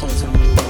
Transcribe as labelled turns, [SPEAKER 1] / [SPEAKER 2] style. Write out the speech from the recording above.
[SPEAKER 1] change on you.